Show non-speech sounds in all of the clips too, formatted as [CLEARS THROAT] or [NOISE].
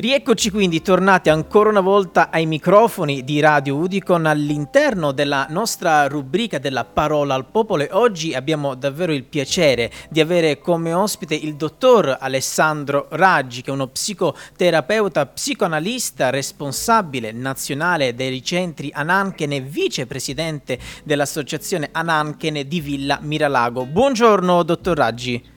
Rieccoci quindi tornati ancora una volta ai microfoni di Radio Udicon all'interno della nostra rubrica della parola al popolo e oggi abbiamo davvero il piacere di avere come ospite il dottor Alessandro Raggi che è uno psicoterapeuta psicoanalista responsabile nazionale dei centri Ananchene e vicepresidente dell'associazione Ananchene di Villa Miralago. Buongiorno dottor Raggi.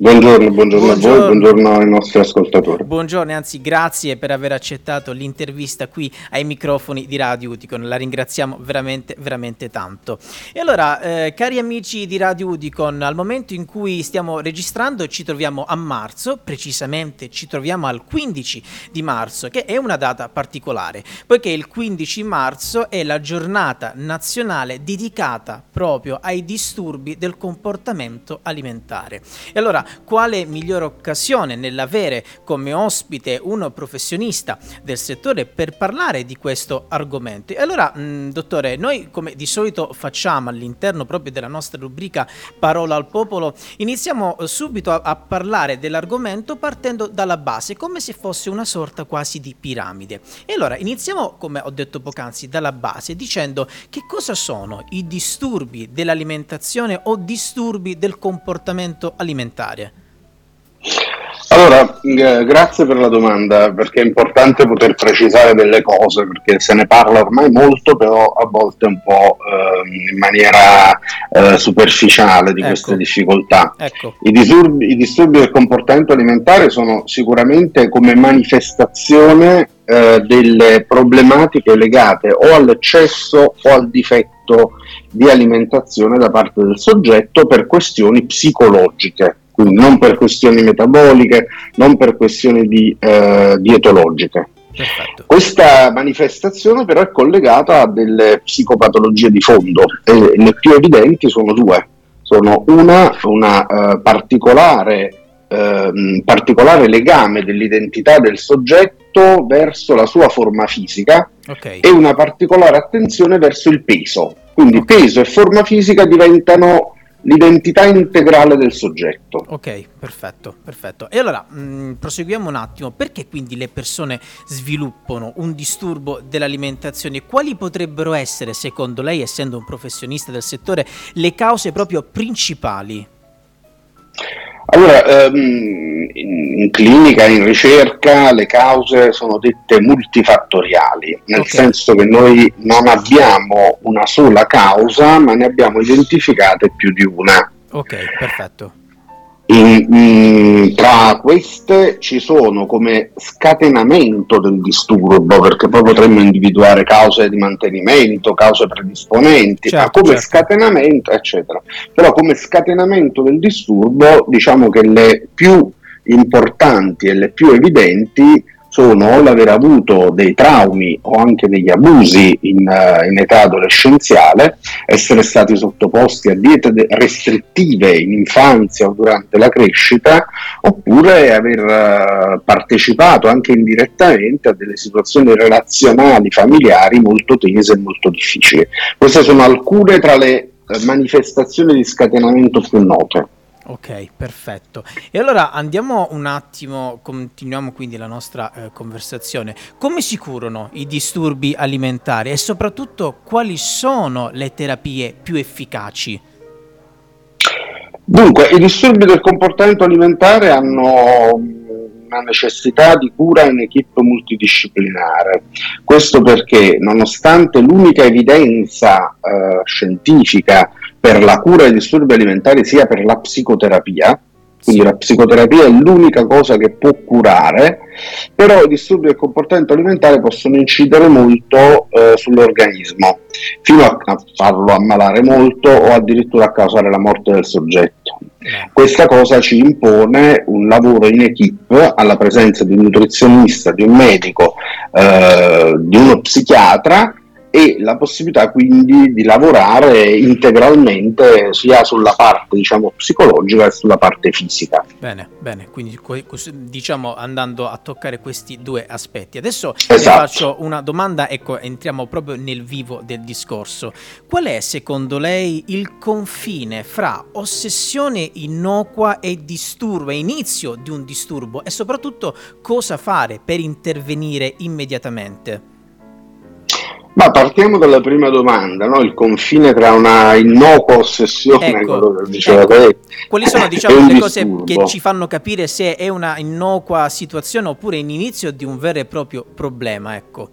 Buongiorno, buongiorno, buongiorno, a voi, buongiorno ai nostri ascoltatori. Buongiorno, anzi grazie per aver accettato l'intervista qui ai microfoni di Radio Udicon, la ringraziamo veramente, veramente tanto. E allora, eh, cari amici di Radio Udicon, al momento in cui stiamo registrando ci troviamo a marzo, precisamente ci troviamo al 15 di marzo, che è una data particolare, poiché il 15 marzo è la giornata nazionale dedicata proprio ai disturbi del comportamento alimentare. E allora, quale migliore occasione nell'avere come ospite un professionista del settore per parlare di questo argomento. E allora, mh, dottore, noi come di solito facciamo all'interno proprio della nostra rubrica Parola al Popolo, iniziamo subito a, a parlare dell'argomento partendo dalla base, come se fosse una sorta quasi di piramide. E allora iniziamo, come ho detto poc'anzi, dalla base, dicendo che cosa sono i disturbi dell'alimentazione o disturbi del comportamento alimentare. Allora, eh, grazie per la domanda, perché è importante poter precisare delle cose, perché se ne parla ormai molto, però a volte un po' eh, in maniera eh, superficiale di ecco. queste difficoltà. Ecco. I, disturbi, I, disturbi, del comportamento alimentare sono sicuramente come manifestazione eh, delle problematiche legate o all'eccesso o al difetto di alimentazione da parte del soggetto per questioni psicologiche quindi non per questioni metaboliche, non per questioni di, eh, dietologiche. Perfetto. Questa manifestazione però è collegata a delle psicopatologie di fondo e le più evidenti sono due. Sono una, una uh, particolare, uh, particolare, legame dell'identità del soggetto verso la sua forma fisica okay. e una particolare attenzione verso il peso. Quindi okay. peso e forma fisica diventano l'identità integrale del soggetto. Ok, perfetto, perfetto. E allora mh, mm, proseguiamo un attimo. Perché quindi le persone sviluppano un disturbo dell'alimentazione? Quali potrebbero essere, secondo lei, essendo un professionista del settore, le cause proprio principali? Allora, ehm, in clinica, in ricerca, le cause sono dette multifattoriali, nel okay. senso che noi non abbiamo una sola causa, ma ne abbiamo identificate più di una. Ok, perfetto. In, in, tra queste ci sono come scatenamento del disturbo, perché poi potremmo individuare cause di mantenimento, cause predisponenti, certo, ma come certo. scatenamento, eccetera. Però come scatenamento del disturbo, diciamo che le più importanti e le più evidenti sono l'aver avuto dei traumi o anche degli abusi in, uh, in, età adolescenziale, essere stati sottoposti a diete restrittive in infanzia o durante la crescita, oppure aver uh, partecipato anche indirettamente a delle situazioni relazionali familiari molto tese e molto difficili. Queste sono alcune tra le uh, manifestazioni di scatenamento più note. Ok, perfetto. E allora andiamo un attimo, continuiamo quindi la nostra eh, conversazione. Come si curano i disturbi alimentari e soprattutto quali sono le terapie più efficaci? Dunque, i disturbi del comportamento alimentare hanno una necessità di cura in equip multidisciplinare. Questo perché, nonostante l'unica evidenza eh, scientifica per la cura dei disturbi alimentari sia per la psicoterapia, quindi la psicoterapia è l'unica cosa che può curare, però i disturbi del comportamento alimentare possono incidere molto eh, sull'organismo, fino a, farlo ammalare molto o addirittura a causare la morte del soggetto. Questa cosa ci impone un lavoro in equip alla presenza di un nutrizionista, di un medico, eh, di uno psichiatra e la possibilità quindi di lavorare integralmente sia sulla parte diciamo psicologica che sulla parte fisica. Bene, bene, quindi diciamo andando a toccare questi due aspetti. Adesso esatto. faccio una domanda, ecco, entriamo proprio nel vivo del discorso. Qual è secondo lei il confine fra ossessione innocua e disturbo, e inizio di un disturbo e soprattutto cosa fare per intervenire immediatamente? Ma partiamo dalla prima domanda, no? il confine tra una innocua ossessione, ecco, ecco. quali sono diciamo, le cose disturbo. che ci fanno capire se è una innocua situazione oppure l'inizio di un vero e proprio problema? Ecco.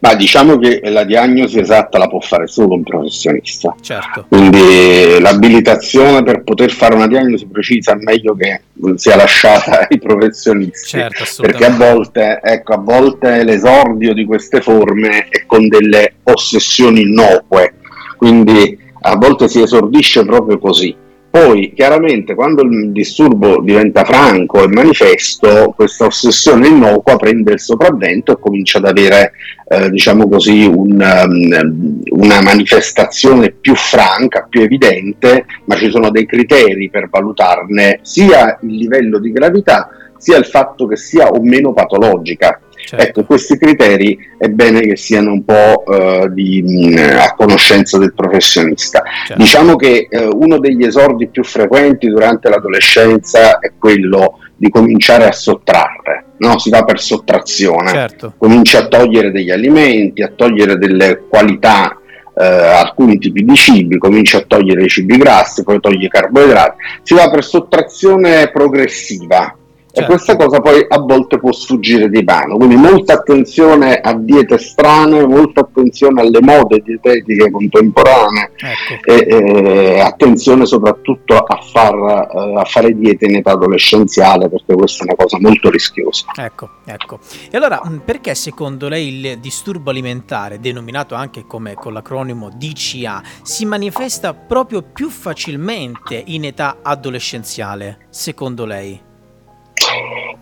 Ma diciamo che la diagnosi esatta la può fare solo un professionista. Certo. Quindi l'abilitazione per poter fare una diagnosi precisa è meglio che sia lasciata [LAUGHS] ai professionisti. Certo, perché a volte, ecco, a volte l'esordio di queste forme è con delle ossessioni innocue. Quindi a volte si esordisce proprio così poi chiaramente quando il disturbo diventa franco e manifesto, questa ossessione innocua prende il sopravvento e comincia ad avere, eh, diciamo così, un, um, una manifestazione più franca, più evidente, ma ci sono dei criteri per valutarne sia il livello di gravità sia il fatto che sia o meno patologica. Certo. Ecco, questi criteri è bene che siano un po' eh, di, mm, a conoscenza del professionista. Certo. Diciamo che eh, uno degli esordi più frequenti durante l'adolescenza è quello di cominciare a sottrarre, no? si va per sottrazione, certo. comincia a togliere degli alimenti, a togliere delle qualità eh, alcuni tipi di cibi, comincia a togliere i cibi grassi, poi toglie i carboidrati, si va per sottrazione progressiva, Certo. E questa cosa poi a volte può sfuggire di mano, quindi molta attenzione a diete strane, molta attenzione alle mode dietetiche contemporanee ecco. e, e, attenzione soprattutto a, far, uh, a, fare diete in età adolescenziale perché questa è una cosa molto rischiosa. Ecco, ecco. E allora perché secondo lei il disturbo alimentare, denominato anche come con l'acronimo DCA, si manifesta proprio più facilmente in età adolescenziale, secondo lei?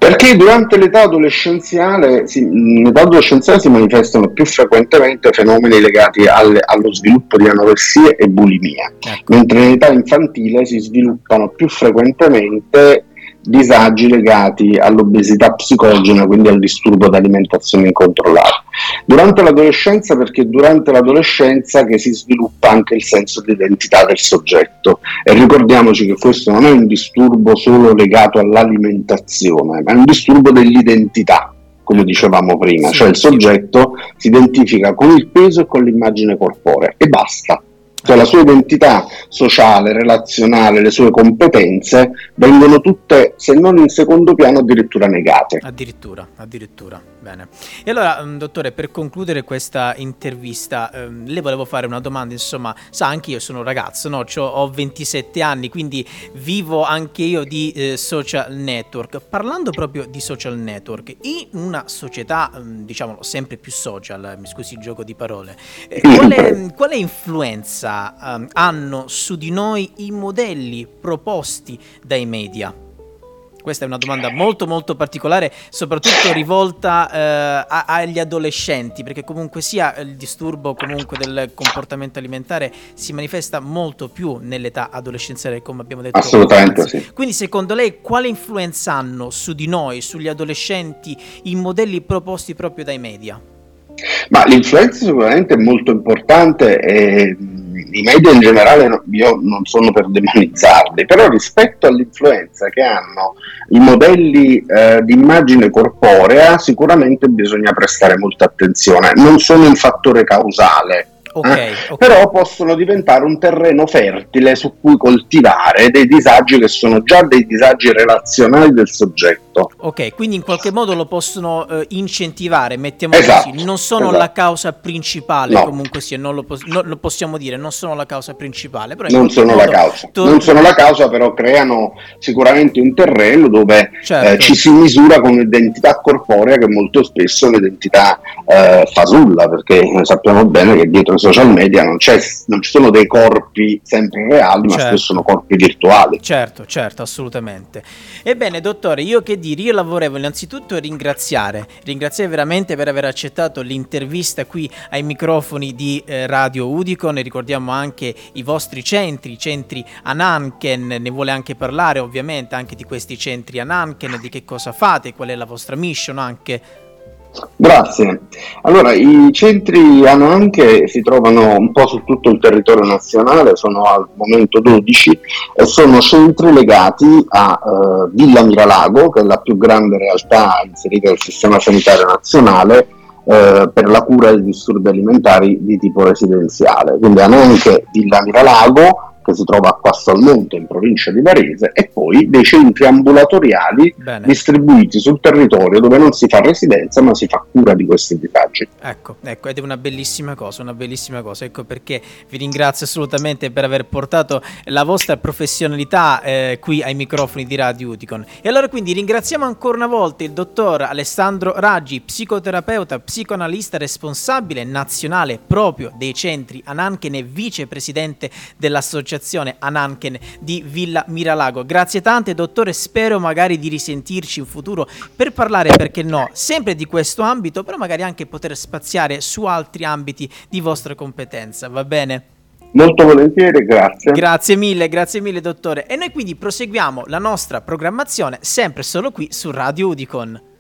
Perché durante l'età adolescenziale, si, in età adolescenziale si manifestano più frequentemente fenomeni legati alle, allo sviluppo di anoressie e bulimia, ecco. mentre in età infantile si sviluppano più frequentemente disagi legati all'obesità psicogena, quindi al disturbo d'alimentazione incontrollata. Durante l'adolescenza, perché durante l'adolescenza che si sviluppa anche il senso di identità del soggetto e ricordiamoci che questo non è un disturbo solo legato all'alimentazione, ma è un disturbo dell'identità come dicevamo prima, sì, cioè il soggetto si identifica con il peso e con l'immagine corporea e basta. Cioè la sua identità sociale, relazionale, le sue competenze vengono tutte, se non in secondo piano, addirittura negate. Addirittura, addirittura. Bene. E allora, mm, dottore, per concludere questa intervista, ehm, le volevo fare una domanda, insomma, sa, anche io sono un ragazzo, no? C'ho, ho 27 anni, quindi vivo anche io di eh, social network. Parlando proprio di social network, in una società, diciamo, sempre più social, mi scusi il gioco di parole, eh, quale, [CLEARS THROAT] quale, influenza eh, hanno su di noi i modelli proposti dai media? Questa è una domanda molto molto particolare, soprattutto rivolta eh, a, agli adolescenti, perché comunque sia il disturbo comunque del comportamento alimentare si manifesta molto più nell'età adolescenziale, come abbiamo detto. Assolutamente sì. Quindi secondo lei quale influenza hanno su di noi, sugli adolescenti, i modelli proposti proprio dai media? Ma l'influenza sicuramente è molto importante e i media in generale io non sono per demonizzarli, però rispetto all'influenza che hanno i modelli eh, di immagine corporea sicuramente bisogna prestare molta attenzione, non sono un fattore causale Okay, eh? okay. Però possono diventare un terreno fertile su cui coltivare dei disagi che sono già dei disagi relazionali del soggetto. Ok, quindi in qualche modo lo possono uh, incentivare, mettiamo esatto, così. Non sono esatto. la causa principale, no. comunque sia, non lo, pos- non lo, possiamo dire, non sono la causa principale. Però non sono la causa, to- non sono la causa, però creano sicuramente un terreno dove certo. eh, ci si misura con un'identità corporea che molto spesso è un'identità eh, fasulla, perché sappiamo bene che dietro social media non, non, ci sono dei corpi sempre reali, certo. ma spesso sono corpi virtuali. Certo, certo, assolutamente. Ebbene, dottore, io che dire, io la vorrei innanzitutto ringraziare, ringraziare veramente per aver accettato l'intervista qui ai microfoni di eh, Radio Udicon, ricordiamo anche i vostri centri, i centri Ananken, ne vuole anche parlare ovviamente anche di questi centri Ananken, di che cosa fate, qual è la vostra mission anche. Grazie. Allora, i centri Ananche si trovano un po' su tutto il territorio nazionale, sono al momento 12 e sono centri legati a uh, Villa Miralago, che è la più grande realtà inserita nel sistema sanitario nazionale, uh, per la cura dei disturbi alimentari di tipo residenziale. Quindi Ananche Villa Miralago che si trova a Castelmonte in provincia di Varese e poi dei centri ambulatoriali Bene. distribuiti sul territorio dove non si fa residenza ma si fa cura di questi disagi. Ecco, ecco, ed è una bellissima cosa, una bellissima cosa, ecco perché vi ringrazio assolutamente per aver portato la vostra professionalità eh, qui ai microfoni di Radio Uticon. E allora quindi ringraziamo ancora una volta il dottor Alessandro Raggi, psicoterapeuta, psicoanalista responsabile nazionale proprio dei centri Ananchen e vicepresidente dell'associazione dell'associazione Ananken di Villa Miralago. Grazie tante dottore, spero magari di risentirci in futuro per parlare, perché no, sempre di questo ambito, però magari anche poter spaziare su altri ambiti di vostra competenza, va bene? Molto volentieri, grazie. Grazie mille, grazie mille dottore. E noi quindi proseguiamo la nostra programmazione sempre solo qui su Radio Udicon.